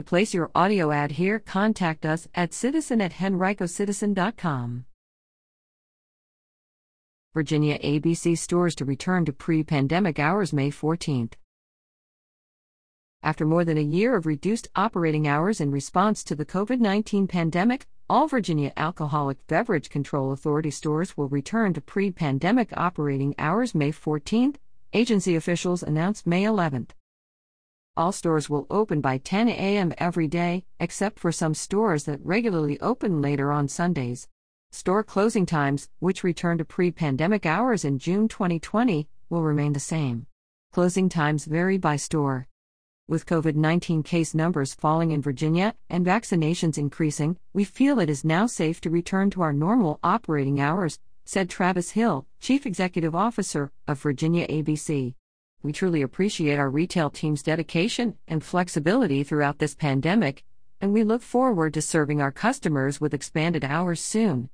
To place your audio ad here, contact us at citizen at henricocitizen.com. Virginia ABC stores to return to pre pandemic hours May 14th. After more than a year of reduced operating hours in response to the COVID 19 pandemic, all Virginia Alcoholic Beverage Control Authority stores will return to pre pandemic operating hours May 14th, agency officials announced May 11th. All stores will open by 10 a.m. every day, except for some stores that regularly open later on Sundays. Store closing times, which returned to pre pandemic hours in June 2020, will remain the same. Closing times vary by store. With COVID 19 case numbers falling in Virginia and vaccinations increasing, we feel it is now safe to return to our normal operating hours, said Travis Hill, Chief Executive Officer of Virginia ABC. We truly appreciate our retail team's dedication and flexibility throughout this pandemic, and we look forward to serving our customers with expanded hours soon.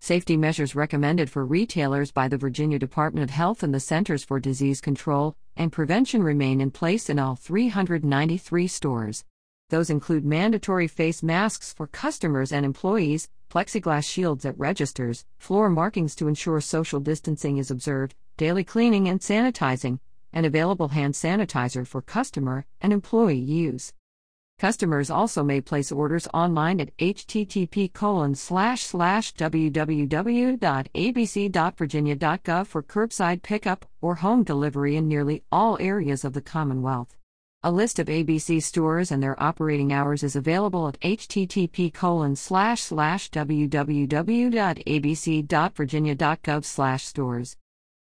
Safety measures recommended for retailers by the Virginia Department of Health and the Centers for Disease Control and Prevention remain in place in all 393 stores. Those include mandatory face masks for customers and employees, plexiglass shields at registers, floor markings to ensure social distancing is observed, daily cleaning and sanitizing, and available hand sanitizer for customer and employee use. Customers also may place orders online at http www.abc.virginia.gov for curbside pickup or home delivery in nearly all areas of the Commonwealth. A list of ABC stores and their operating hours is available at http www.abc.virginia.gov stores.